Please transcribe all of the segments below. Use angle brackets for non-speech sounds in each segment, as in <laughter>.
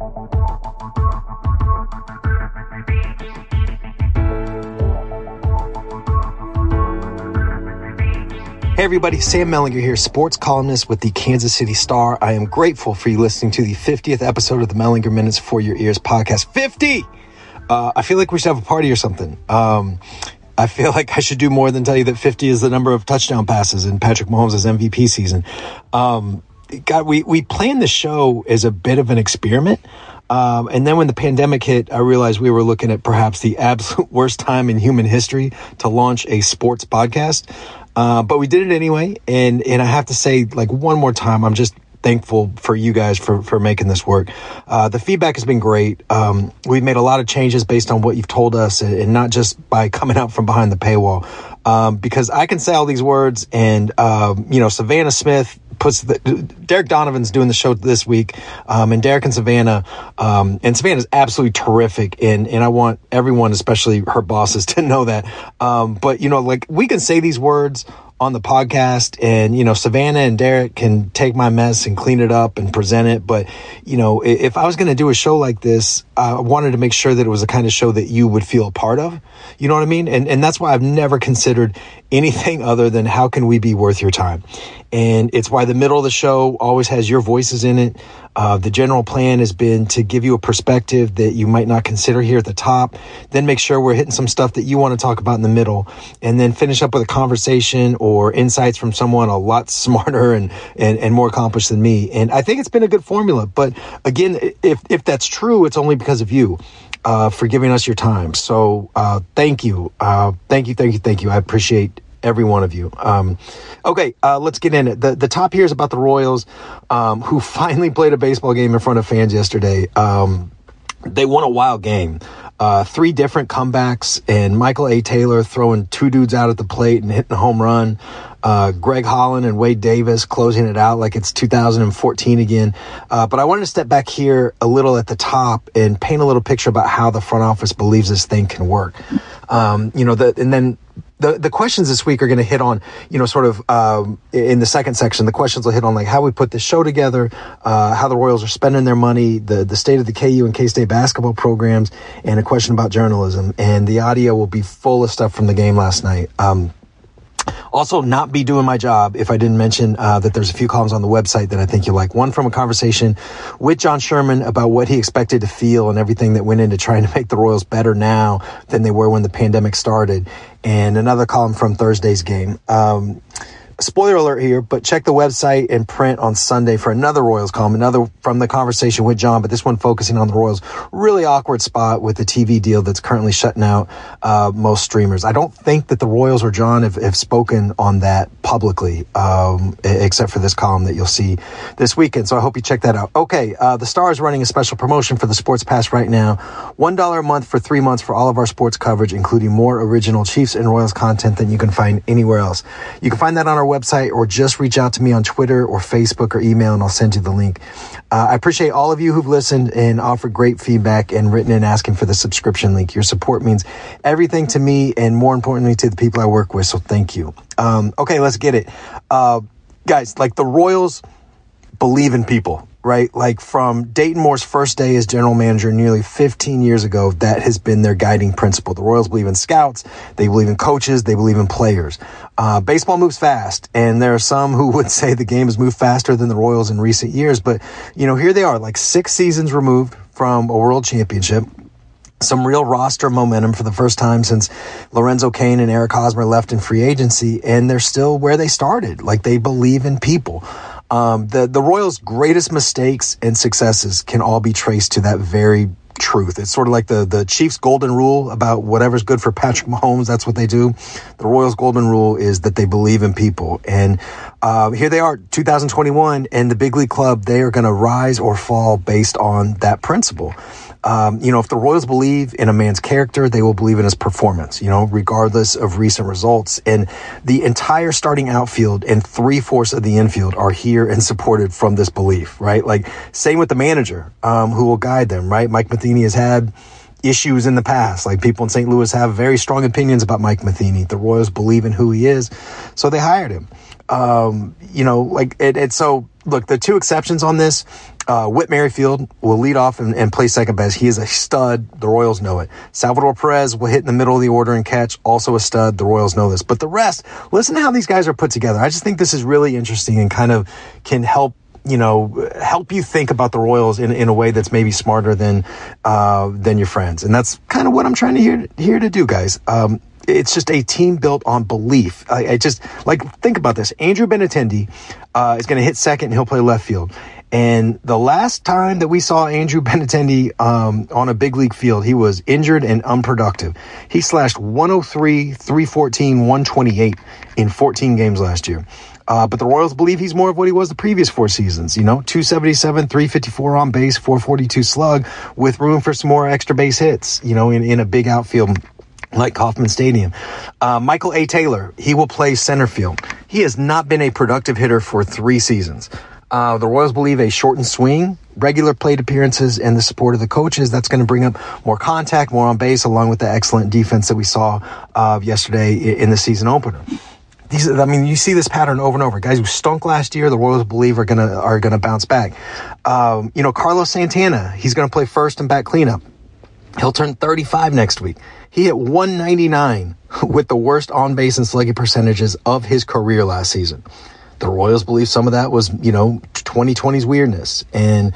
Hey everybody, Sam Mellinger here, sports columnist with the Kansas City Star. I am grateful for you listening to the 50th episode of the Mellinger Minutes for Your Ears podcast. 50! Uh, I feel like we should have a party or something. Um, I feel <laughs> like I should do more than tell you that 50 is the number of touchdown passes in Patrick Mahomes' MVP season. Um, God, we, we planned the show as a bit of an experiment. Um, and then when the pandemic hit, I realized we were looking at perhaps the absolute <laughs> worst time in human history to launch a sports podcast. Uh, but we did it anyway. And, and I have to say, like, one more time, I'm just thankful for you guys for, for making this work. Uh, the feedback has been great. Um, we've made a lot of changes based on what you've told us and, and not just by <laughs> coming out from behind the paywall. Um, because I can say all these words and, um, you know, Savannah Smith puts the, Derek Donovan's doing the show this week, um, and Derek and Savannah, um, and Savannah's absolutely terrific, and and I want everyone, especially her bosses, <laughs> to know that. Um, but you know, like we can say these words on the podcast and you know savannah and derek can take my mess and clean it up and present it. But you know if i was going to do a show like this i wanted to make sure that it was the kind of show that you would feel a part of. You know what i mean? And and that's why i've never considered anything <laughs> other than how can we be worth your time and it's why the middle of the show always has your voices in it uh, the general plan has been to give you a perspective that you might not consider here at the top, then make sure we're hitting some stuff that you want to talk about in the middle, and then finish up with a conversation or insights from someone a lot <laughs> smarter and, and, and more accomplished than me. And I think it's been a good formula. But again, if, if that's true, it's only because of you. Uh, for giving us your time. So, uh, thank you. Uh, thank you. Thank you. Thank you. I appreciate every one of you. Um, okay, uh, let's get in it. The, the top here is about the Royals, um, who <laughs> finally played a baseball game in front of fans yesterday. Um, they won a wild game. Uh, three different comebacks, and Michael A. Taylor throwing two dudes out at the plate and hitting a home run. Uh, Greg Holland and Wade Davis closing it out like it's 2014 again. Uh, but I wanted to step back here a little at the top and paint a little picture about how the front office believes this thing can work. Um, you know, the, and then the, the questions this week are going to hit on, you know, sort of um, in the second section, the questions will hit on like how we put this show together, uh, how the Royals are spending their money, the, the state of the KU and K State basketball programs, and a question about journalism. And the audio will be full of stuff from the game last night. Um, also, not be doing my job if I didn't mention uh, that there's a few columns on the website that I think you'll like. One from a conversation with John Sherman about what he expected to feel and everything that went into trying to make the Royals better now than they were when the pandemic started, and another column from Thursday's game. Um, spoiler alert here, but check the website and print on Sunday for another Royals column, another from the conversation with John, but this one focusing on the Royals. Really awkward spot with the TV deal that's currently shutting out uh, most streamers. I don't think that the Royals or John have, have spoken on that publicly, um, except for this column that you'll see this weekend. So I hope you check that out. Okay, uh, the Star is running a special promotion for the Sports Pass right now. $1 a month for three months for all of our sports coverage, including more original Chiefs and Royals content than you can find anywhere else. You can find that on our website or just reach out to me on Twitter or Facebook or email and I'll send you the link. Uh, I appreciate all of you who've listened and offered great feedback and written and asking for the subscription link. Your support means everything to me and more importantly to the people I work with. So thank you. Um, okay, let's get it. Uh, guys, like the Royals believe in people right? Like from Dayton Moore's first day as general manager nearly 15 years ago, that has been their guiding principle. The Royals believe in scouts, they believe in coaches, they believe in players. Uh, baseball moves fast, and there are some who <laughs> would say the game has moved faster than the Royals in recent years. But, you know, here they are, like six seasons removed from a world championship some real roster momentum for the first time since Lorenzo Cain and Eric Hosmer left in free agency, and they're still where they started. Like they believe in people. Um, the the Royals' greatest mistakes and successes can all be traced to that very truth. It's sort of like the the Chiefs' golden rule about whatever's good for Patrick Mahomes. That's what they do. The Royals' golden rule is that they believe in people, and uh, here they are, 2021, and the big league club. They are going to rise or fall based on that principle. Um, you know, if the Royals believe in a man's character, they will believe in his performance, you know, regardless of recent results. And the entire starting outfield and three fourths of the infield are here and supported from this belief, right? Like, same with the manager, um, who will guide them, right? Mike Matheny has had issues in the past. Like people in St. Louis have very strong opinions about Mike Matheny. The Royals believe in who he is, so they hired him. Um, you know, like it, it so look, the two exceptions on this, uh, Whit Merrifield will lead off and, and, play second best. He is a stud. The Royals know it. Salvador Perez will hit in the middle of the order and catch. Also a stud. The Royals know this. But the rest, listen to how these guys are put together. I just think this is really interesting and kind of can help you know, help you think about the Royals in, in a way that's maybe smarter than, uh, than your friends. And that's kind of what I'm trying to here, here to do, guys. Um, it's just a team built on belief. I, I just like think about this. Andrew Benintendi uh, is going to hit second and he'll play left field. And the last time that we saw Andrew <laughs> Benintendi um, on a big league field, he was injured and unproductive. He slashed 103, 314, 128 in 14 games last year. Uh, but the Royals believe he's more of what he was the previous four seasons. You know, 277, 354 on base, 442 slug, with room for some more extra base hits. You know, in, in a big outfield like Kauffman Stadium. Uh, Michael A. Taylor, he will play center field. He has not been a productive hitter for three seasons. Uh, the Royals believe a shortened swing, regular plate appearances, and the support of the coaches, that's going to bring up more contact, more on base, along with the excellent defense that we saw uh, yesterday in the season opener. These, I mean, you see this pattern over and over. Guys who stunk last year, the Royals believe are gonna are gonna bounce back. Um, you know, Carlos Santana, he's gonna play first and back cleanup. He'll turn 35 next week. He hit 199 with the worst on base and slugging percentages of his career last season. The Royals believe some of that was, you know, 2020's weirdness and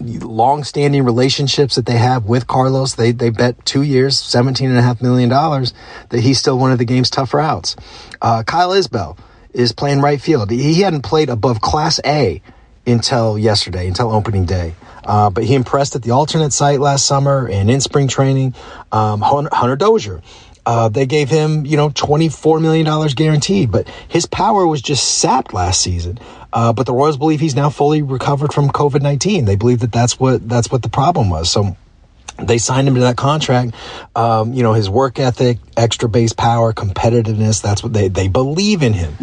long-standing relationships that they have with Carlos. They they bet two years, seventeen and a half million dollars, that he's still one of the game's tougher outs. Uh, Kyle Isbel is playing right field. He hadn't played above Class A until yesterday, until opening day. Uh, but he impressed at the alternate site last summer and in spring training. Um, Hunter Dozier. Uh, they gave him, you know, $24 million guaranteed, but his power was just sapped last season. Uh, but the Royals believe he's now fully recovered from COVID-19. They believe that that's what, that's what the problem was. So they signed him to that contract. Um, you know, his work ethic, extra base power, competitiveness, that's what they, they believe in him.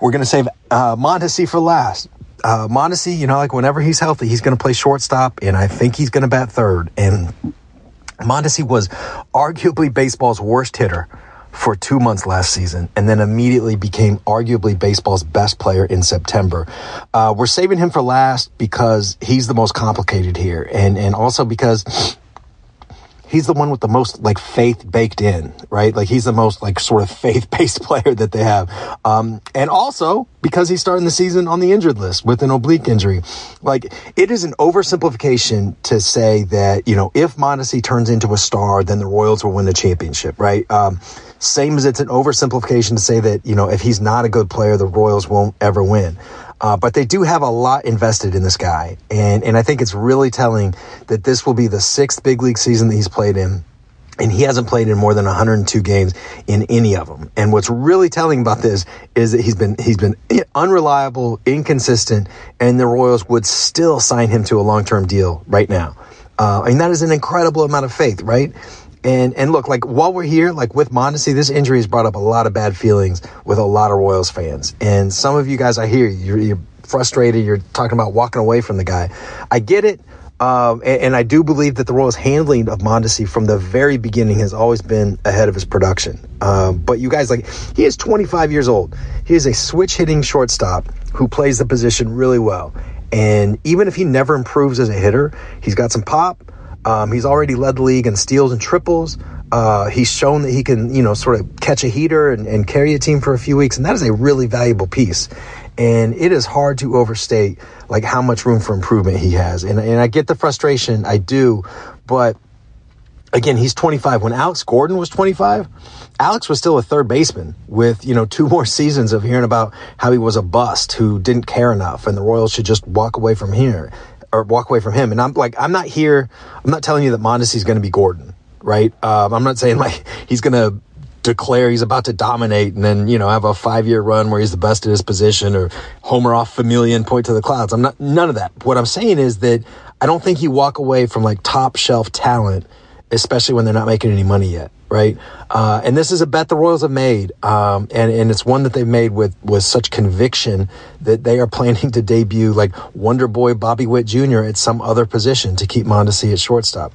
We're going to save, uh, for last uh, you know, like whenever he's healthy, he's going to play shortstop, and I think he's going to bat third. And Mondesi was arguably baseball's worst hitter for two months last season, and then immediately became arguably baseball's best player in September. Uh, we're saving him for last because he's the most complicated here, and and also because he's the one with the most like faith baked in, right? Like he's the most like sort of <laughs> faith based player that they have. Um, and also because he's starting the season on the injured list with an oblique injury. Like it is an oversimplification to say that, you know, if Mondesi turns into a star, then the Royals will win the championship, right? Um, same as it's an oversimplification to say that, you know, if he's not a good player, the Royals won't ever win. Uh, but they do have a lot invested in this guy. And, and I think it's really telling that this will be the sixth big league season that he's played in. And he hasn't played in more than 102 games in any of them. And what's really telling about this is that he's been he's been unreliable, inconsistent, and the Royals would still sign him to a long term deal right now. Uh, mean that is an incredible amount of faith, right? And and look, like while we're here, like with Mondesi, this injury has brought up a lot of bad feelings with a lot of Royals fans. And some of you guys, I hear you, you're, you're frustrated. You're talking about walking away from the guy. I get it. Um, and, and, I do believe that the Royals' handling of Mondesi from the very beginning has always been ahead of his production. Um, but you guys, like, he is 25 years old. He is a switch hitting shortstop who plays the position really well. And even if he never improves as a hitter, he's got some pop. Um, he's already led the league in steals and triples. Uh, he's shown that he can, you know, sort of catch a heater and, and carry a team for a few weeks, and that is a really valuable piece. And it is hard to overstate like how much room for improvement he has. And and I get the frustration, I do, but again, he's 25. When Alex Gordon was 25, Alex was still a third baseman with, you know, two <laughs> more seasons of hearing about how he was a bust who didn't care enough and the Royals should just walk away from here or walk away from him. And I'm like, I'm not here. I'm not telling you that Mondesi is going to be Gordon, right? Um, I'm not saying like <laughs> he's going to declare he's about to dominate and then, you know, have a five year run where he's the best at his position or homer off Familia and point to the clouds. I'm not, none of that. What I'm saying is that I don't think you walk away from like top shelf talent, especially when they're not making any money yet right? Uh, and this is a bet the Royals have made, um, and and it's one that they've made with with such conviction that they are planning to debut like Wonder Boy Bobby Witt Jr. at some other position to keep Mondesi at shortstop.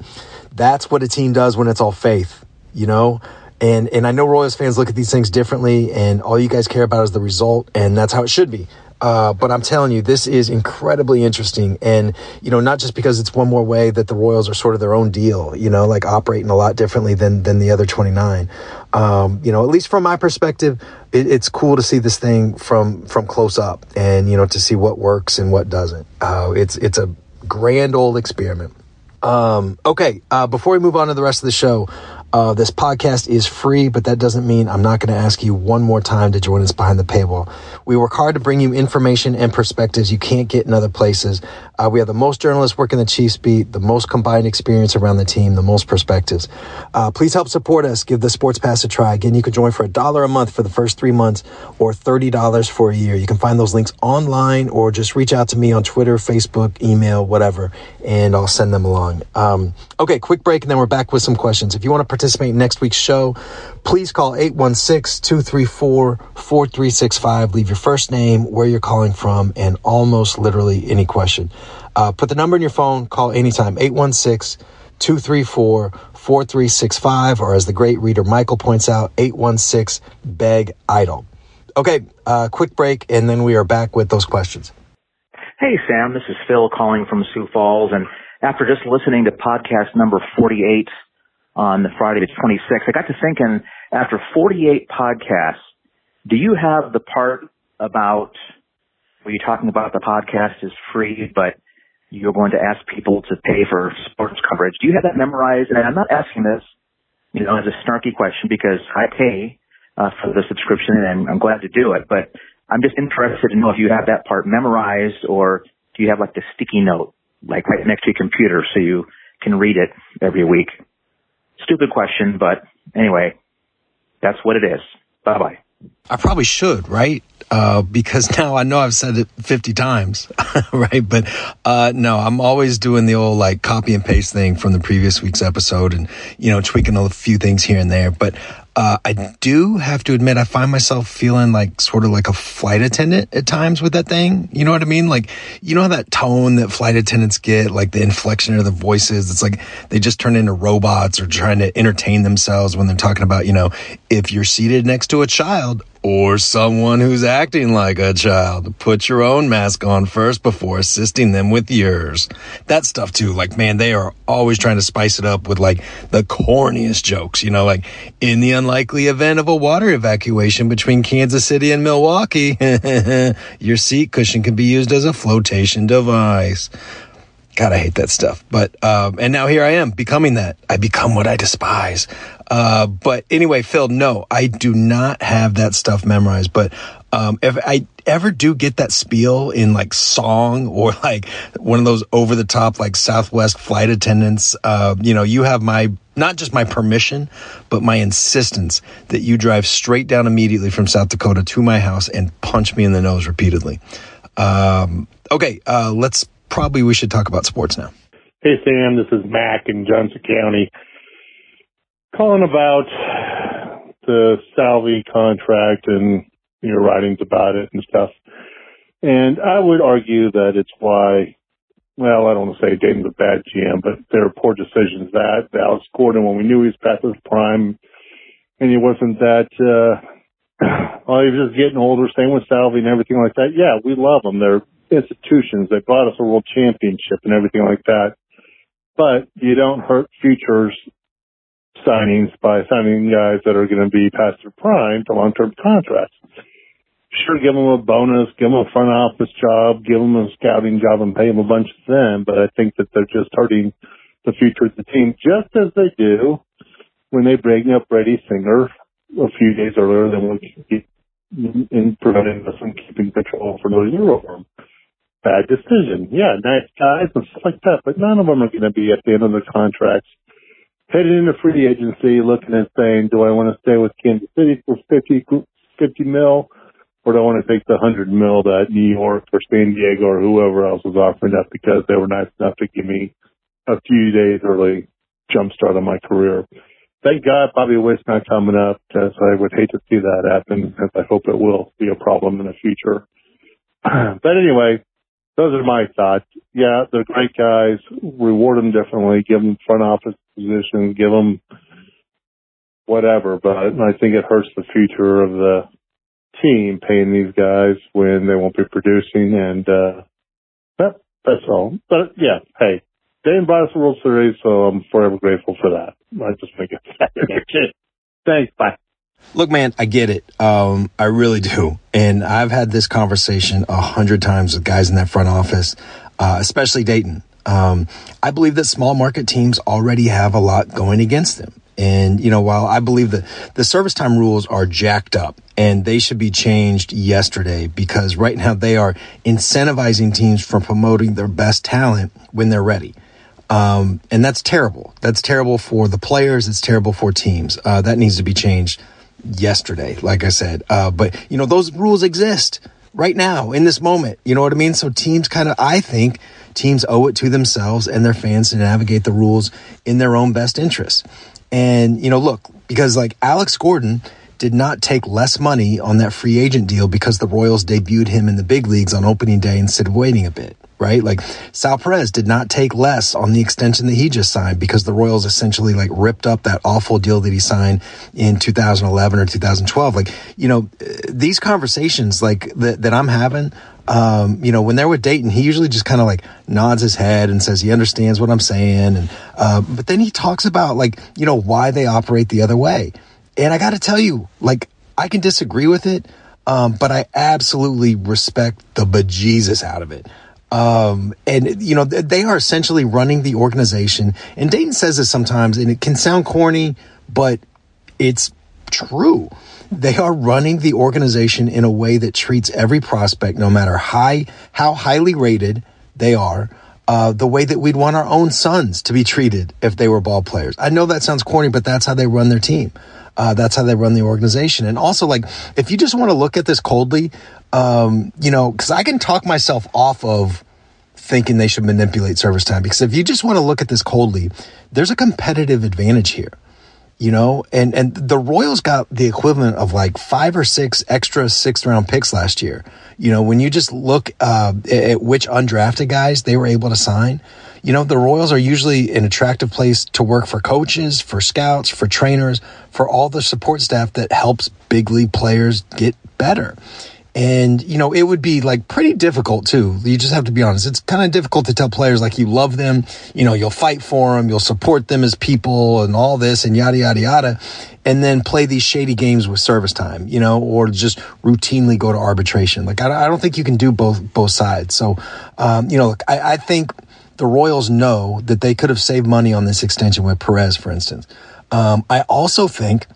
That's what a team does when it's all faith, you know. And and I know Royals fans look at these things differently, and all you guys care about is the result, and that's how it should be. Uh, but I'm telling you, this is incredibly interesting. And, you know, not just because it's one more way that the Royals are sort of their own deal, you know, like operating a lot differently than, than the other 29. Um, you know, at least from my perspective, it, it's cool to see this thing from, from close up and, you know, to see what works and what doesn't. Uh, it's, it's a grand old experiment. Um, okay. Uh, before we move on to the rest of the show, uh, this podcast is free, but that doesn't mean I'm not going to ask you one more time to join us behind the paywall. We work hard to bring you information and perspectives you can't get in other places. Uh, we have the most journalists working the Chiefs beat, the most combined experience around the team, the most perspectives. Uh, please help support us. Give the Sports Pass a try. Again, you can join for a dollar a month for the first three months or $30 for a year. You can find those links online or just reach out to me on Twitter, Facebook, email, whatever, and I'll send them along. Um, okay, quick break, and then we're back with some questions. If you want to participate in next week's show, please call 816-234-4365. Leave your first name, where you're calling from, and almost literally any question. Uh, put the number in your phone, call anytime, 816-234-4365, or as the great reader Michael points out, 816-BEG-IDLE. Okay, uh, quick break, and then we are back with those questions. Hey, Sam, this is Phil calling from Sioux Falls, and after just listening to podcast number 48 on the Friday the 26th, I got to thinking after 48 podcasts, do you have the part about where you're talking about the podcast is free, but you're going to ask people to pay for sports coverage? Do you have that memorized? And I'm not asking this, you know, as a snarky question because I pay uh, for the subscription and I'm glad to do it, but I'm just interested to know if you have that part memorized or do you have like the sticky note, like right next to your computer so you can read it every week? Stupid question, but anyway, that's what it is. Bye bye. I probably should, right? Uh, because <laughs> now I know I've said it 50 times, <laughs> right? But, uh, no, I'm always doing the old like copy and paste thing from the previous week's episode and, you know, tweaking a few things here and there. But, uh, I do have to admit, I find myself feeling like sort of like a flight attendant at times with that thing. You know what I mean? Like, you know how that tone that flight attendants get, like the inflection of the voices. It's like they just turn into robots or trying to entertain themselves when they're talking about, you know, if you're seated next to a child or someone who's acting like a child. Put your own mask on first before assisting them with yours. That stuff too. Like, man, they are always trying to spice it up with like the corniest jokes, you know, like in the unlikely event of a water evacuation between Kansas City and Milwaukee, <laughs> your seat cushion can be used as a flotation device. God, I hate that stuff. But, um, and now here I am becoming that. I become what I despise. Uh, but anyway, Phil, no, I do not have that stuff memorized. But, um, if I ever do get that spiel in like song <laughs> or like one of those over the top, like Southwest flight attendants, uh, you know, you have my, not just my permission, but my insistence that you drive straight down immediately from South Dakota to my house and punch me in the nose repeatedly. Um, okay, uh, let's probably we should talk about sports now. Hey Sam, this is Mac in Johnson County. Calling about the Salvy contract and your writings about it and stuff. And I would argue that it's why, well, I don't want to say Dayton's a bad GM, but there are poor decisions that Alex Gordon, when we knew he was past his prime and he wasn't that, uh, well, <clears throat> he was just getting older, same with Salvy and everything like that. Yeah, we love them. They're institutions. They brought us a world championship and everything like that. But you don't hurt futures signings by signing guys that are going to be past their prime to long-term contracts. Sure, give them a bonus, give them a front office job, give them a scouting job and pay them a bunch of them, but I think that they're just hurting the future of the team just as they do when they bring up Brady Singer a few days earlier than we get in preventing us from keeping control for the Euro room bad decision. Yeah, nice guys and stuff like that, but none of them are going to be at the end of their contracts. Heading into free agency, looking and saying, do I want to stay with Kansas City for 50, 50 mil, or do I want to take the 100 mil that New York or San Diego or whoever else was offering up because they were nice enough to give me a few days early jump start on my career. Thank God Bobby Witt's not coming up, because I would hate to see that happen, I hope it will be a problem in the future. <clears throat> but anyway, those are my thoughts. Yeah, they're great guys. Reward them differently. Give them front office positions. Give them whatever. But I think it hurts the future of the team paying these guys when they won't be producing and, uh, that, that's all. But yeah, hey, they invited us to World Series, so I'm forever grateful for that. I just think it's <laughs> Thanks. Bye. Look, man, I get it. Um, I really do. And I've had this conversation a hundred times with guys in that front office, uh, especially Dayton. Um, I believe that small market teams already have a lot going against them. And, you know, while I believe that the service time rules are jacked up and they should be changed yesterday because right now they are incentivizing teams from promoting their best talent when they're ready. Um, and that's terrible. That's terrible for the players. It's terrible for teams. Uh, that needs to be changed yesterday, like I said. Uh, but, you know, those rules exist right now in this moment. You know what I mean? So teams kind of, I think teams owe it to themselves and their fans to navigate the rules in their own best interest. And, you know, look, because like Alex Gordon did not take less money on that free agent deal because the Royals debuted him in the big leagues on opening day instead of waiting a bit right? Like Sal Perez did not take less on the extension that he just signed because the Royals essentially like ripped up that awful deal that he signed in 2011 or 2012. Like, you know, these conversations like that, that I'm having, um, you know, when they're with Dayton, he usually just kind of like nods his head and says he understands what I'm saying. And, uh, but then he talks about like, you know, why they operate the other way. And I got to tell you, like, I can disagree with it. Um, but I absolutely respect the bejesus out of it. Um, and you know, they are essentially running the organization. And Dayton says this sometimes, and it can sound corny, but it's true. They are running the organization in a way that treats every prospect, no matter high, how highly rated they are, uh, the way that we'd want our own sons to be treated if they were ball players. I know that sounds corny, but that's how they run their team. Uh, that's how they run the organization. And also, like, if you just want to look at this coldly, um, you know, because I can talk myself off of thinking they should manipulate service time. Because if you just want to look at this coldly, there's a competitive advantage here. You know, and, and the Royals got the equivalent of like five or six extra sixth round picks last year. You know, when you just look uh, at which undrafted guys they were able to sign, you know, the Royals are usually an attractive place to work for coaches, for scouts, for trainers, for all the support staff that helps big league players get better. And, you know, it would be like pretty difficult too. You just have to be honest. It's kind of difficult to tell players like you love them, you know, you'll fight for them, you'll support them as people and all this and yada, yada, yada. And then play these shady games with service time, you know, or just routinely go to arbitration. Like, I, I don't think you can do both, both sides. So, um, you know, look, I, I think the Royals know that they could have saved money on this extension with Perez, for instance. Um, I also think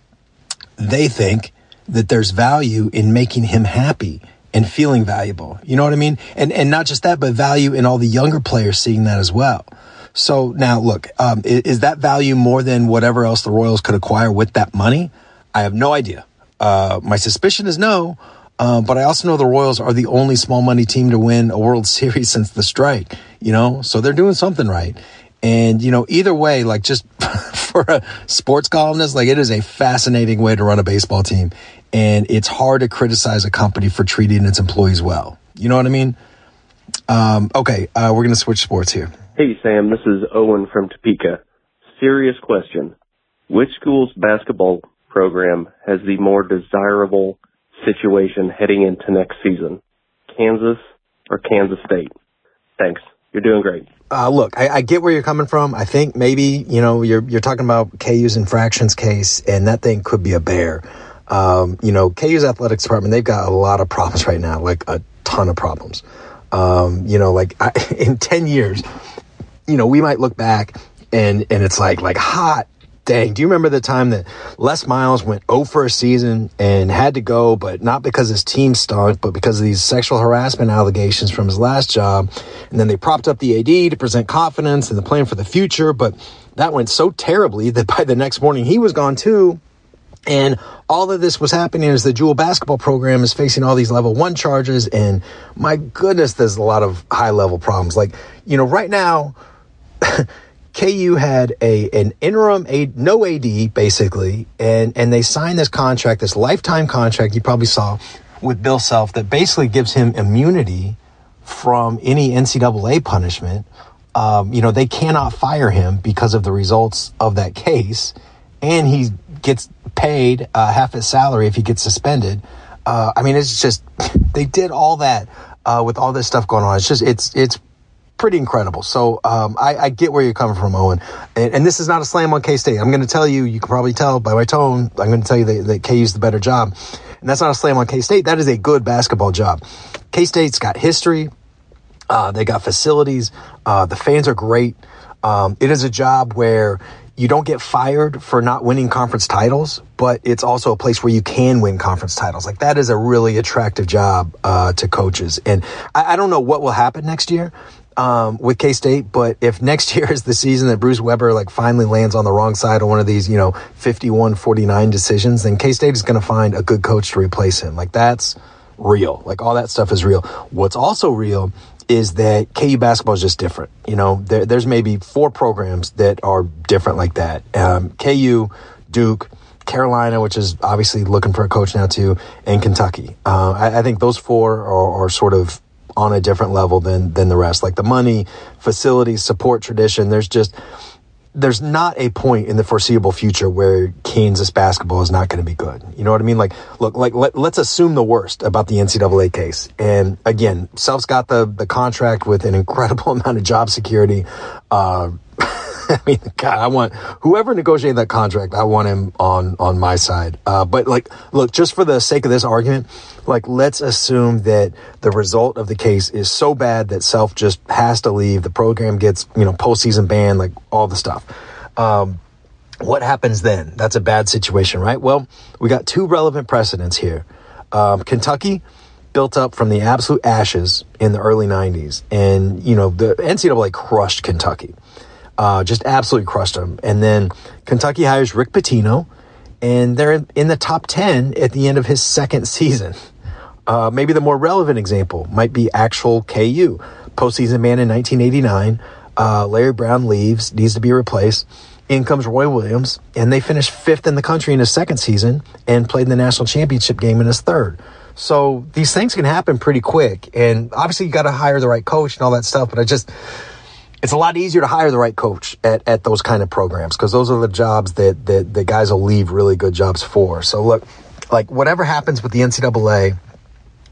they think that there's value in making him happy and feeling valuable. You know what I mean? And and not just that, but value in all the younger players seeing that as well. So now, look, um, is, is, that value more than whatever else the Royals could acquire with that money? I have no idea. Uh, my suspicion is no, uh, but I also know the Royals are the only small money team to win a World <laughs> Series since the strike. You know, so they're doing something right. And you know, either way, like just <laughs> for a sports columnist, like it is a fascinating way to run a baseball team and it's hard to criticize a company for treating its employees well. You know what I mean? Um, okay, uh, we're going to switch sports here. Hey, Sam, this is Owen from Topeka. Serious question. Which school's basketball program has the more desirable situation heading into next season? Kansas or Kansas State? Thanks. You're doing great. Uh, look, I, I, get where you're coming from. I think maybe, you know, you're, you're talking about KU's infractions case, and that thing could be a bear. Um, you know, KU's athletics department, they've got a lot of problems right now, like a ton of problems. Um, you know, like I, <laughs> in 10 years, you know, we might look back and, and it's like, like hot dang, do you remember the time that Les Miles went 0 for a season and had to go, but not because his team stunk, but because of these sexual harassment allegations from his last job? And then they propped up the AD to present confidence and the plan for the future, but that went so terribly that by the next morning he was gone too. And all of this was happening as the Jewel basketball program is facing all these level one charges. And my goodness, there's a lot of high level problems. Like, you know, right now, <laughs> KU had a an interim a no AD basically, and and they signed this contract, this lifetime contract. You probably saw with Bill Self that basically gives him immunity from any NCAA punishment. Um, you know, they cannot fire him because of the results of that case, and he gets paid uh, half his salary if he gets suspended. Uh, I mean, it's just <laughs> they did all that uh, with all this stuff going on. It's just it's it's pretty incredible. So um, I, I, get where you're coming from, Owen. And, and this is not a slam on K State. I'm going to tell you, you can probably tell by my tone, I'm going to tell you that, that KU's the better job. And that's not a slam on K State. That is a good basketball job. K State's got history. Uh, they got facilities. Uh, the fans are great. Um, it is a job where you don't get fired for not winning conference titles, but it's also a place where you can win conference titles. Like that is a really attractive job uh, to coaches. And I, I, don't know what will happen next year um, with K State, but if next <laughs> year is the season that Bruce Weber like finally lands on the wrong side of one of these, you know, 51 49 decisions, then K State is going to find a good coach to replace him. Like that's real. Like all that stuff is real. What's also real is that KU basketball is just different. You know, there, there's maybe four programs that are different like that. Um, KU, Duke, Carolina, which is obviously looking for a coach now too, and Kentucky. Uh, I, I, think those four are, are, sort of on a different level than than the rest. Like the money, facilities, support, tradition. There's just there's not a point in the foreseeable future where Kansas basketball is not going to be good. You know what I mean? Like, look, like let, us assume the worst about the NCAA case. And again, Self's got the the contract with an incredible <laughs> amount of job security. Uh, <laughs> I mean, God, I want whoever negotiated that contract. I want him on on my side. Uh, but like, look, just for the sake of this argument, like, let's assume that the result of the case is so bad that Self just has to leave. The program gets you know postseason ban, like all the stuff. Um, what happens then? That's a bad situation, right? Well, we got two relevant precedents here. Um, Kentucky built up from the absolute ashes in the early 90s. And, you know, the NCAA crushed Kentucky uh, just absolutely crushed them. And then Kentucky hires Rick Pitino, and they're in the top 10 at the end of his second <laughs> season. Uh, maybe the more relevant example might be actual KU. Postseason man in 1989. Uh, Larry Brown leaves, needs to be replaced. In comes Roy Williams, and they finished fifth in the country in his second season and played in the national championship game in his third. So these things can happen pretty quick. And obviously, you got to hire the right coach and all that stuff. But I just, it's a lot easier to hire the right coach at, at those kind of programs because those are the jobs that, that the guys will leave really good jobs for. So look, like whatever happens with the NCAA,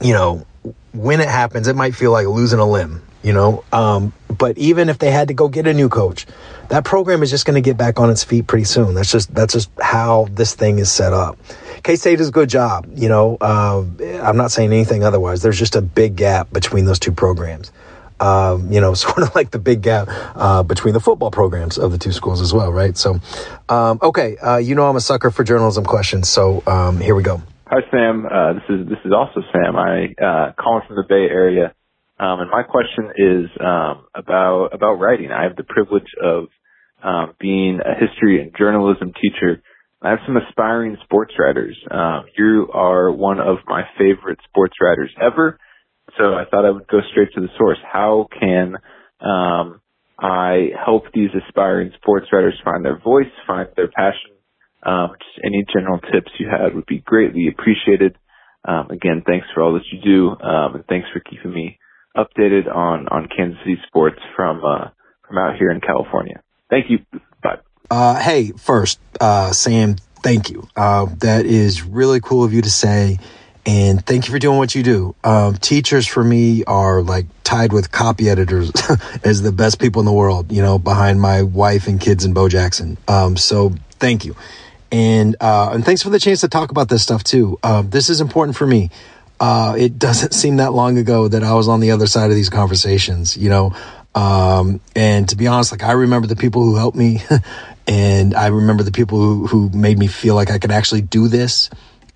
you know, when it happens, it might feel like losing a limb, you know. Um, but even if they had to go get a new coach, that program is just going to get back on its feet pretty soon. That's just that's just how this thing is set up. K State does a good job, you know. Uh, I'm not saying anything otherwise. There's just a big gap between those two programs um, you know, <laughs> sort of like the big gap uh, between the football programs of the two schools as well, right? So, um, okay, uh, you know, I'm a sucker for journalism questions, so um, here we go. Hi, Sam. Uh, this is this is also Sam. I uh, calling from the Bay Area, um, and my question is um, about about writing. I have the privilege of um, being a history and journalism teacher. I have some aspiring sports writers. You are one of my favorite sports writers ever so I thought I would go straight to the source. How can um, I help these aspiring sports writers find their voice, find their passion? Um, just any general tips you had would be greatly appreciated. Um, again, thanks for all that you do, um, and thanks for keeping me updated on on Kansas City sports from uh, from out here in California. Thank you. Bye. Uh, hey, first, uh, Sam, thank you. Uh, that is really cool of you to say and thank you for doing what you do. Um, teachers for me are like tied with copy editors <laughs> as the best people in the world, you know, behind my wife and kids and Bo Jackson. Um, so thank you. And, uh, and thanks for the chance to talk about this stuff too. Um, this is important for me. Uh, it <laughs> doesn't seem that long ago that I was on the other side of these conversations, you know. Um, and to be honest, like I remember the people who helped me <laughs> and I remember the people who, who made me feel like I could actually do this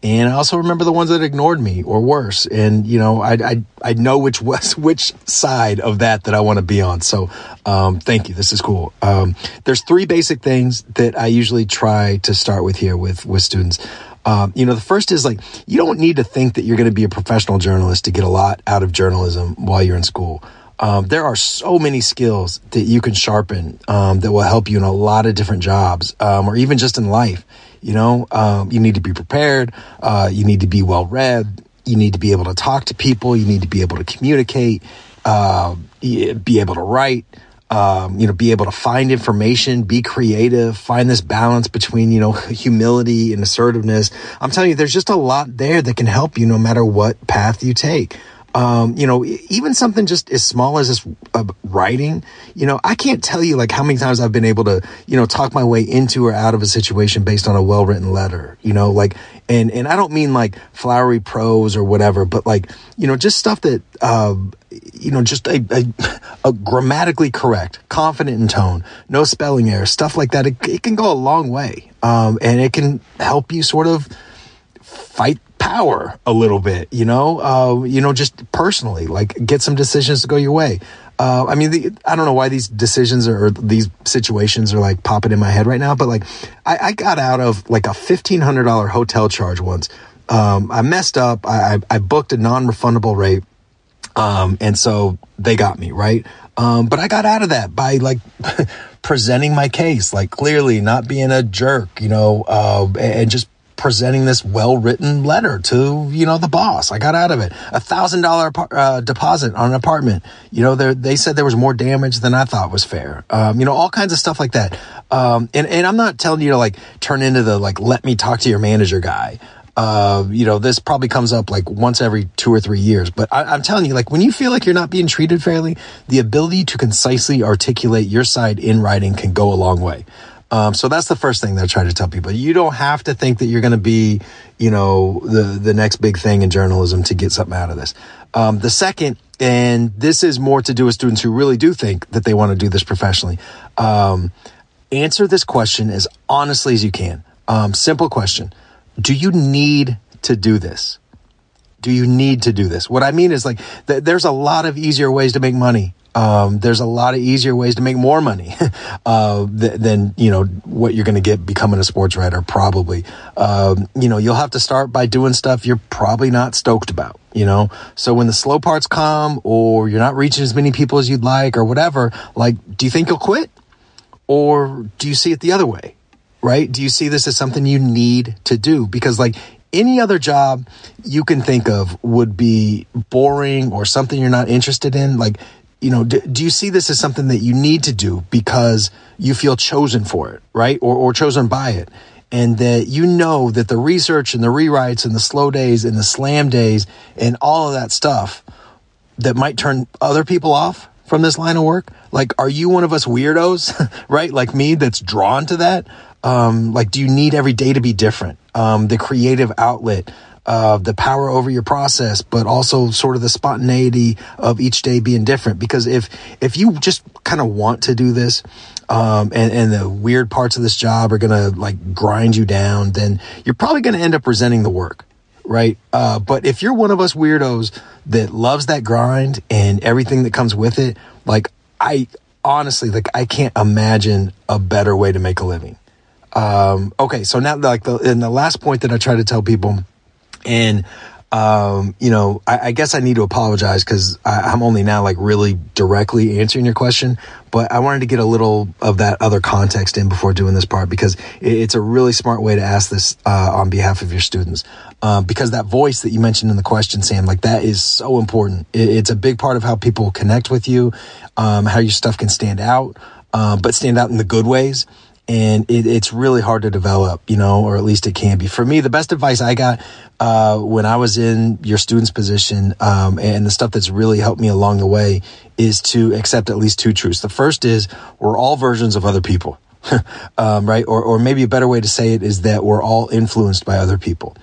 and I also remember the ones that ignored me or worse. And, you know, I, I, I know which <laughs> was, which side of that that I want to be on. So, um, thank you. This is cool. Um, there's three basic things that I usually try to start with here with, with students. Um, you know, the first is like, you don't need to think that you're going to be a professional journalist to get a lot out of journalism while you're in school. Um, there are so many skills that you can sharpen um, that will help you in a lot of different jobs um, or even just in life. You know, um, you need to be prepared. Uh, you need to be well read. You need to be able to talk to people. You need to be able to communicate, uh, be able to write. um, you know, be able to find information, be creative, find this balance between, you know, humility and assertiveness. I'm telling you, there's just a lot there that can help you no matter what path you take. Um, you know, even something just as small as this uh, writing, you know, I can't tell you like how many times I've been able to, you know, talk my way into or out of a situation based on a well written letter, you know, like, and, and I don't mean like flowery prose or whatever, but like, you know, just stuff that, uh, you know, just a, a, a, grammatically correct, confident in tone, no spelling errors, stuff like that. It, it can go a long way. Um, and it can help you sort of fight power a little bit, you know, uh, you know, just personally, like get some decisions to go your way. Uh, I mean, the, I don't know why these decisions or, or, these situations are like popping in my head right now, but like I, I got out of like a $1,500 hotel charge once. Um, I messed up. I, I booked a non-refundable rate um, and so they got me, right? Um, but I got out of that by like <laughs> presenting my case, like clearly not being a jerk, you know, uh, and just presenting this well-written letter to, you know, the boss. I got out of it. A thousand dollar uh, deposit on an apartment. You know, they said there was more damage than I thought was fair. Um, you know, all kinds of stuff like that. Um, and, and I'm not telling you to like turn into the like, let me talk to your manager guy. Uh, you know, this probably comes up like once every two or three years. But I, am telling you, like when you feel like you're not being treated fairly, the ability to concisely articulate your side in writing can go a long way. Um, so that's the first thing that I try to tell people. You don't have to think that you're going to be, you know, the the next big thing in journalism to get something out of this. Um, the second, and this is more to do with students who really do think that they want to do this professionally. Um, answer this question as honestly as you can. Um, simple question do you need to do this? Do you need to do this? What I mean is like, th- there's a lot of easier ways to make money. Um, there's a lot of easier ways to make more money <laughs> uh, th- than you know what you're going to get becoming a sports writer. Probably, um, you know, you'll have to start by doing stuff you're probably not stoked about. You know, so when the slow parts come, or you're not reaching as many people as you'd like, or whatever, like, do you think you'll quit, or do you see it the other way? right? Do you see this as something you need to do? Because like any other job you can think of would be boring or something you're not interested in. Like, you know, do, do, you see this as something that you need to do because you feel chosen for it, right? Or, or chosen by it. And that you know that the research and the rewrites and the slow days and the slam days and all of that stuff that might turn other people off from this line of work? Like, are you one of us weirdos, <laughs> right? Like me that's drawn to that? Um, like, do you need every day to be different? Um, the creative outlet, uh, the power over your process, but also sort of the spontaneity of each day being different. Because if, if you just kind of want to do this, um, and, and the weird parts of this job are to like grind you down, then you're probably to end up resenting the work. Right. Uh, but if you're one of us weirdos that loves that grind and everything that comes with it, like I honestly, like I can't imagine a better way to make a living. Um, okay, so now like the in the last point that I try to tell people, and um, you know, I, I, guess I need to apologize because I'm only now like really directly answering your question, but I wanted to get a little of that other context in before doing this part because it, it's a really smart way to ask this uh, on behalf of your students. Uh, because that voice that you mentioned in the question, Sam, like that is so important. It, it's a big part of how people connect with you, um, how your stuff can stand out, uh, but stand out in the good ways and it, it's really hard to develop, you know, or at least it can be. For me, the best advice I got uh, when I was in your student's position, um, and the stuff that's really helped me along the way, is to accept at least two truths. The first is we're all versions of other people, <laughs> um, right? Or, or maybe a better way to say it is that we're all influenced by other people.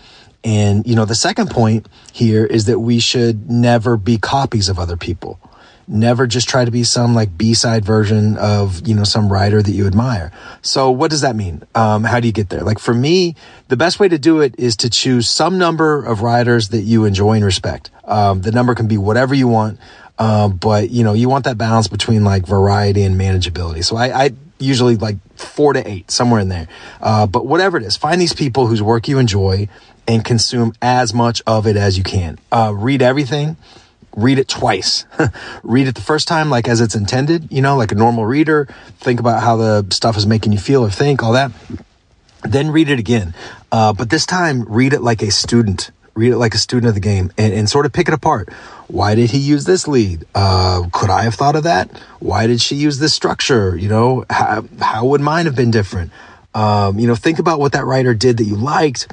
And, you know, the second point here is that we should never be copies of other people never just try to be some like b-side version of you know some writer that you admire. So what does that mean? Um, how do you get there? Like for me the best way to do it is to choose some number of writers that you enjoy and respect. Um, the number can be whatever you want uh, but you know you want that balance between like variety and manageability. So i, I usually like four to eight somewhere in there. Uh, but whatever it is find these people whose work you enjoy and consume as much of it as you can. Uh, read everything read it twice. <laughs> read it the first time like as it's intended, you know, like a normal reader. Think about how the stuff is making you feel or think, all that. Then read it again. Uh, but this time, read it like a student read it like a student of the game and, and sort of pick it apart. Why did he use this lead? Uh, could I have thought of that? Why did she use this structure? You know, how, how would mine have been different? Um, you know, think about what that writer did that you liked,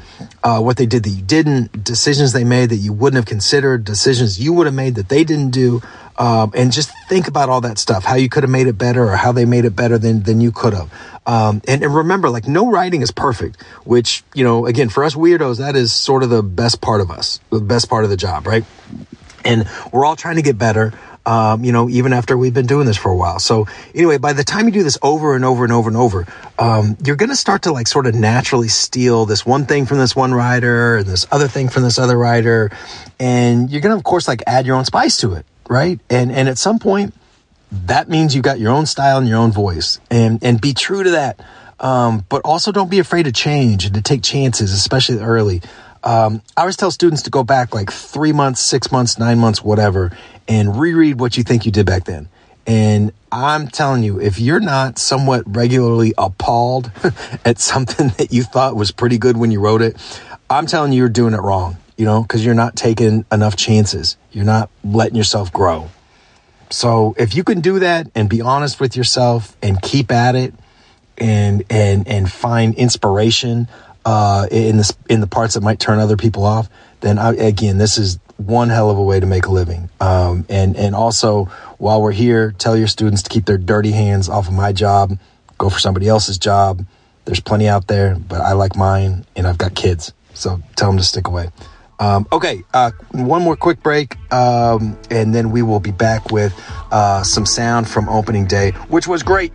uh, what they did that you didn't, decisions they made that you wouldn't have considered, decisions you would have made that they didn't do. Um, and just think about all that stuff, how you could have made it better or how they made it better than, than you could have. Um, and, and remember, like no writing is perfect, which, you know, again, for us weirdos, that is sort of the best part of us, the best part of the job, right? And we're all trying to get better. Um, you know, even after we've been doing this for a while. So anyway, by the time you do this over and over and over and over, um, you're going to start to like sort of naturally steal this one thing from this one writer and this other thing from this other writer. And you're going to, of course, like add your own spice to it. Right. And, and at some point, that means you've got your own style and your own voice and, and be true to that. Um, but also don't be afraid to change and to take chances, especially early. Um, I always tell students to go back like three months, six months, nine months, whatever, and reread what you think you did back then. And I'm telling you, if you're not somewhat regularly appalled <laughs> at something that you thought was pretty good when you wrote it, I'm telling you, you're doing it wrong, you know, because you're not taking enough chances. You're not letting yourself grow. So if you can do that and be honest with yourself and keep at it and and and find inspiration uh, in the in the parts that might turn other people off, then I, again, this is one hell of a way to make a living. Um, and and also, while we're here, tell your students to keep their dirty hands off of my job. Go for somebody else's job. There's plenty out there, but I like mine, and I've got kids, so tell them to stick away. Um, okay, uh, one more quick break, um, and then we will be back with uh, some sound from opening day, which was great.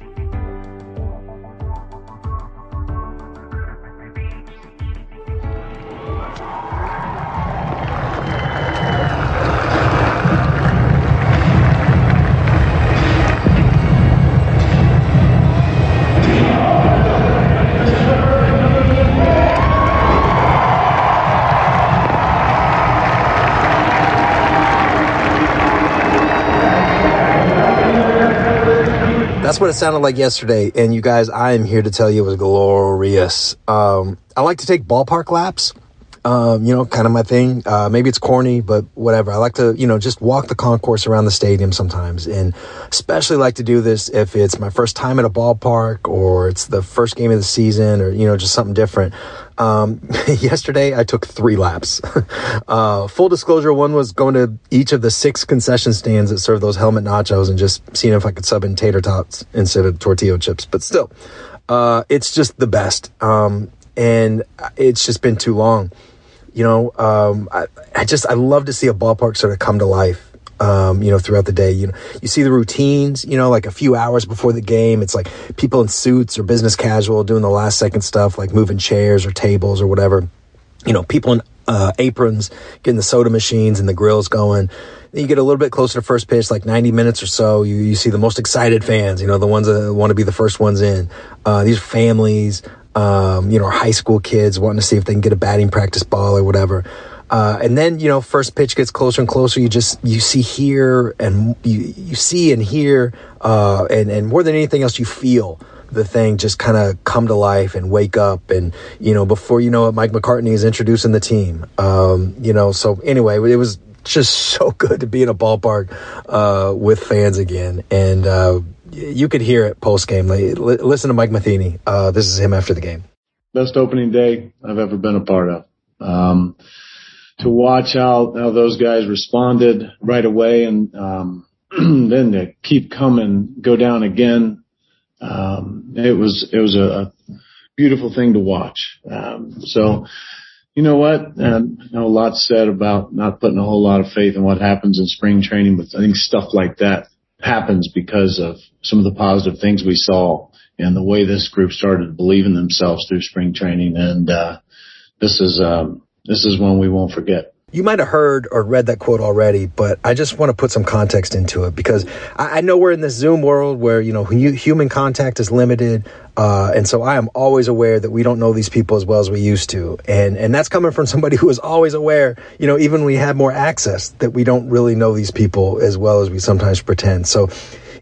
What it sounded like yesterday. And you guys, I am here to tell you it was glorious. Um, I like to take ballpark laps. Um, you know, kind of my thing. Uh, maybe it's corny, but whatever. I like to, you know, just walk the concourse around the stadium sometimes. And especially like to do this if it's my first time at a ballpark or it's the first game of the season or, you know, just something different. Um, <laughs> yesterday I took three laps. <laughs> uh, full disclosure, one was going to each of the six concession stands that serve those helmet nachos and just seeing if I could sub in tater tots instead of tortilla chips. But still, uh, it's just the best. Um, and it's just been too long. You know, um, I, I just, I love to see a ballpark sort of come to life um, you know, throughout the day. You know, you see the routines, you know, like a few hours before the game. It's like people in suits or business casual doing the last second stuff, like moving chairs or tables or whatever. You know, people in uh, aprons getting the soda machines and the grills going. Then you get a little bit closer to first pitch, like 90 minutes or so. You, you see the most excited fans, you know, the ones that want to be the first ones in. Uh, these families, um, you know, high school kids wanting to see if they can get a batting practice ball or whatever. Uh, and then, you know, first pitch gets closer and closer. You just, you see here and you, you see and hear, uh, and, and more than anything else, you feel the thing just kind of come to life and wake up. And, you know, before you know it, Mike McCartney is introducing the team. Um, you know, so anyway, it was just <laughs> so good to be in a ballpark, uh, with fans again. And, uh, you could hear it post game. Listen to Mike Matheny. Uh, this is him after the game. Best opening day I've ever been a part of. Um, to watch how, how those guys responded right away and, um, <clears throat> then to keep coming, go down again. Um, it was, it was a, a beautiful thing to watch. Um, so, you know what? Um, I know a lot said about not putting a whole lot of faith in what happens in spring training, but I think stuff like that happens because of some of the positive things we saw and the way this group started to believe in themselves through spring training. And, uh, this is, um, this is one we won't forget. You might have heard or read that quote already, but I just want to put some context into it because I, I know we're in this Zoom world where, you know, human contact is limited. Uh, and so I am always aware that we don't know these people as well as we used to. And, and that's coming from somebody <laughs> who is always aware, you know, even when we have more access that we don't really know these people as well as we sometimes pretend. So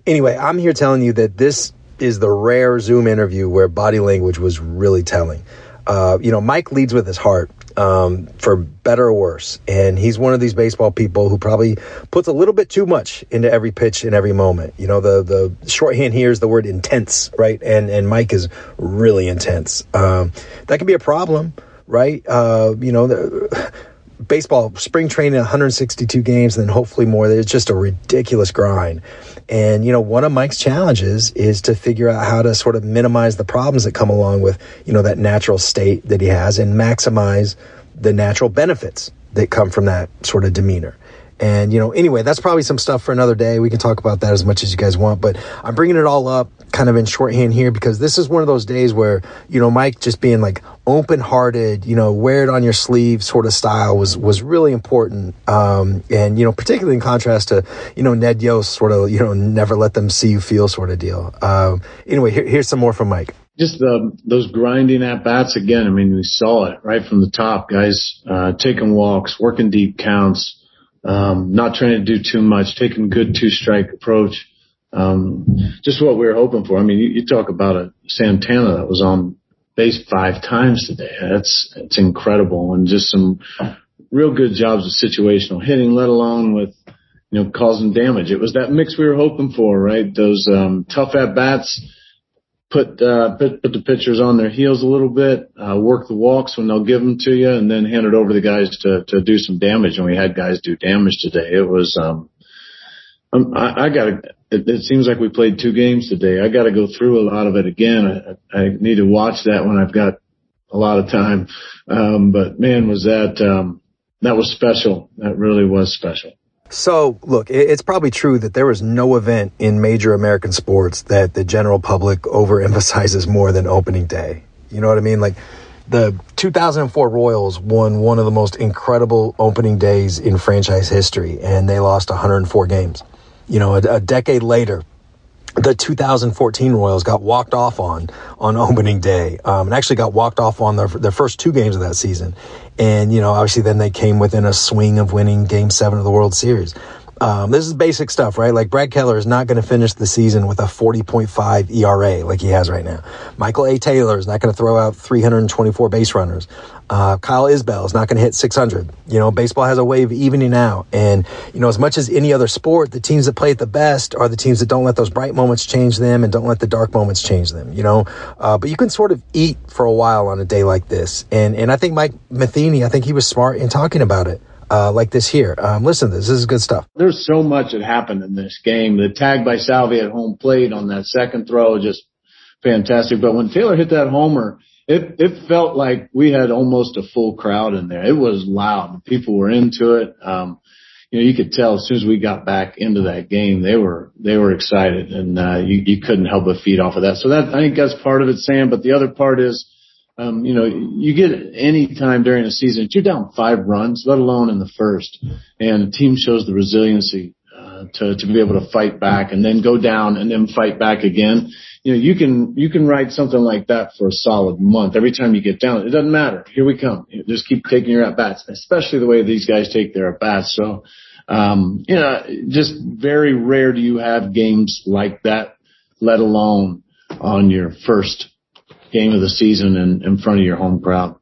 anyway, I'm here telling you that this is the rare Zoom interview where body language was really telling. Uh, you know, Mike leads with his heart um, for better or worse. And he's one of these baseball people who probably puts a little bit too much into every pitch in every moment. You know, the the shorthand here is the word intense, right? And and Mike is really intense. Um, that can be a problem, right? Uh, you know, the, baseball spring training 162 games and then hopefully more. It's just a ridiculous grind. And you know one of mike's challenges is to figure out how to sort of minimize the problems that come along with you know that natural state that he has and maximize the natural benefits that come from that sort of demeanor and, you know, anyway, that's probably some stuff for another day. We can talk about that as much as you guys want, but I'm bringing it all up kind of in shorthand here because this is one of those days where, you know, Mike just being like open hearted, you know, wear it on your sleeve sort of style was, was really important. Um, and, you know, particularly in contrast to, you know, Ned Yost sort of, you know, never let them see you feel sort of deal. Um, anyway, here, here's some more from Mike just the, those grinding at bats again. I mean, we saw it right from the top, guys, uh, taking walks, working deep counts, um, not trying to do too much, taking good two strike approach. Um, just what we were hoping for. I mean, you, you talk about a Santana that was on base five times today. That's, it's incredible and just some real good jobs of situational hitting, let alone with, you know, causing damage. It was that mix we were hoping for, right? Those, um, tough at bats, put uh, put put the pitchers on their heels a little bit, uh, work the walks when they'll give them to you, and then hand it over to the guys to to do some damage. And we had guys do damage today. It was um, um I, I got to. It, it seems like we played two games today. I got to go through a lot of it again. I, I need to watch that when I've got a lot of time. Um, but man, was that um, that was special. That really was special. So, look, it's probably true that there is no event in major American sports that the general public overemphasizes more than opening day. You know what I mean? Like, the 2004 Royals won one of the most incredible opening days in franchise history, and they lost 104 games. You know, a, a decade later, the 2014 Royals got walked off on on opening day, um, and actually got walked off on their, their first two games of that season. And you know, obviously, then they came within a swing of winning Game Seven of the World Series. Um, this is basic stuff, right? Like Brad Keller is not going to finish the season with a 40.5 ERA like he has right now. Michael A. Taylor is not going to throw out 324 base runners. Uh, Kyle Isbel is not going to hit 600. You know, baseball has a way of evening out. And, you know, as much as any other sport, the teams that play at the best are the teams that don't let those bright moments change them and don't let the dark moments change them, you know? Uh, but you can sort of eat for a while on a day like this. And, and I think Mike Matheny, I think he was smart in talking about it uh, like this here. Um, listen, this. this is good stuff. There's so much that happened in this game. The tag by Salvi at home plate on that second throw, just fantastic. But when Taylor hit that homer, it it felt like we had almost a full crowd in there. It was loud. People were into it. Um, you know, you could tell as soon as we got back into that game, they were they were excited, and uh, you you couldn't help but feed off of that. So that I think that's part of it, Sam. But the other part is um, you know, you get any time during a season, you're down five runs, let alone in the first, and the team shows the resiliency uh, to to be able to fight back and then go down and then fight back again. You know, you can you can write something like that for a solid month. Every time you get down, it doesn't matter. Here we come. You just keep taking your at bats, especially the way these guys take their at bats. So, um, you know, just very rare do you have games like that, let alone on your first game of the season in, in front of your home crowd.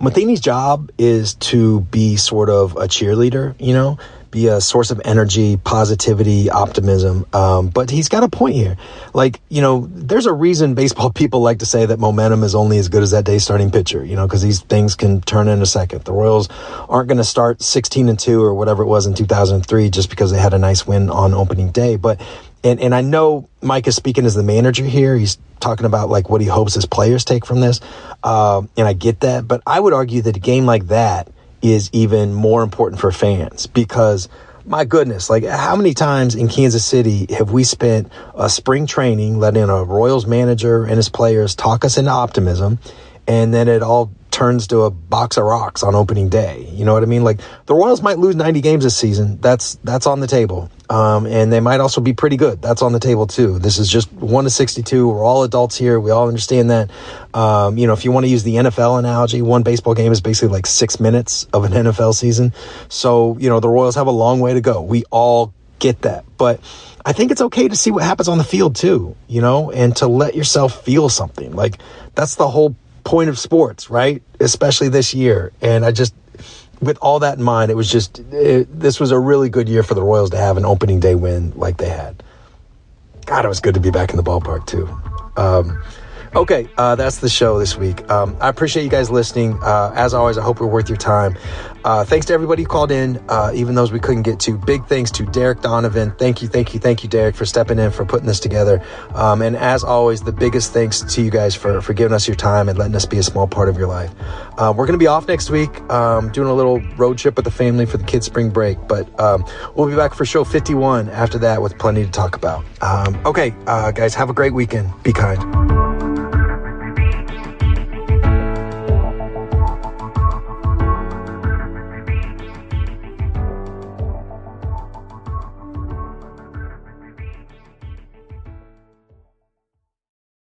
Matheny's job is to be sort of a cheerleader, you know, be a source of energy, positivity, optimism. Um, but he's got a point here. Like, you know, there's a reason baseball <laughs> people like to say that momentum is only as good as that day's starting pitcher, you know, because these things can turn in a second. The Royals aren't going to start 16 and 2 or whatever it was in 2003 just because they had a nice win on opening day. But and and I know Mike is speaking as the manager here. He's talking about like what he hopes his players take from this, uh, and I get that. But I would argue that a game like that is even more important for fans because my goodness, like how many times in Kansas City have we spent a spring training letting a Royals manager and his players talk us into optimism, and then it all turns to a box of rocks on opening day. You know what I mean? Like the Royals might lose 90 games this season. That's that's on the table. Um, and they might also be pretty good. That's on the table too. This is just one to 62. We're all adults here. We all understand that. Um, you know, if you want to use the NFL analogy, one baseball game is basically like six minutes of an NFL season. So, you know, the Royals have a long way to go. We all get that. But I think it's okay to see what happens on the field too, you know, and to let yourself feel something. Like that's the whole point of sports, right? Especially this year. And I just, with all that in mind, it was just, it, this was a really good year for the Royals to have an opening day win like they had. God, it was good to be back in the ballpark too. Um, Okay, uh, that's the show this week. Um, I appreciate you guys listening. Uh, as always, I hope we're worth your time. Uh, thanks to everybody who called in, uh, even those we couldn't get to. Big thanks to Derek Donovan. Thank you, thank you, thank you, Derek, for stepping in, for putting this together. Um, and as always, the biggest thanks to you guys for, for giving us your time and letting us be a small part of your life. Uh, we're going to be off next week, um, doing a little road trip with the family for the kids' spring break. But um, we'll be back for show 51 after that with plenty to talk about. Um, okay, uh, guys, have a great weekend. Be kind.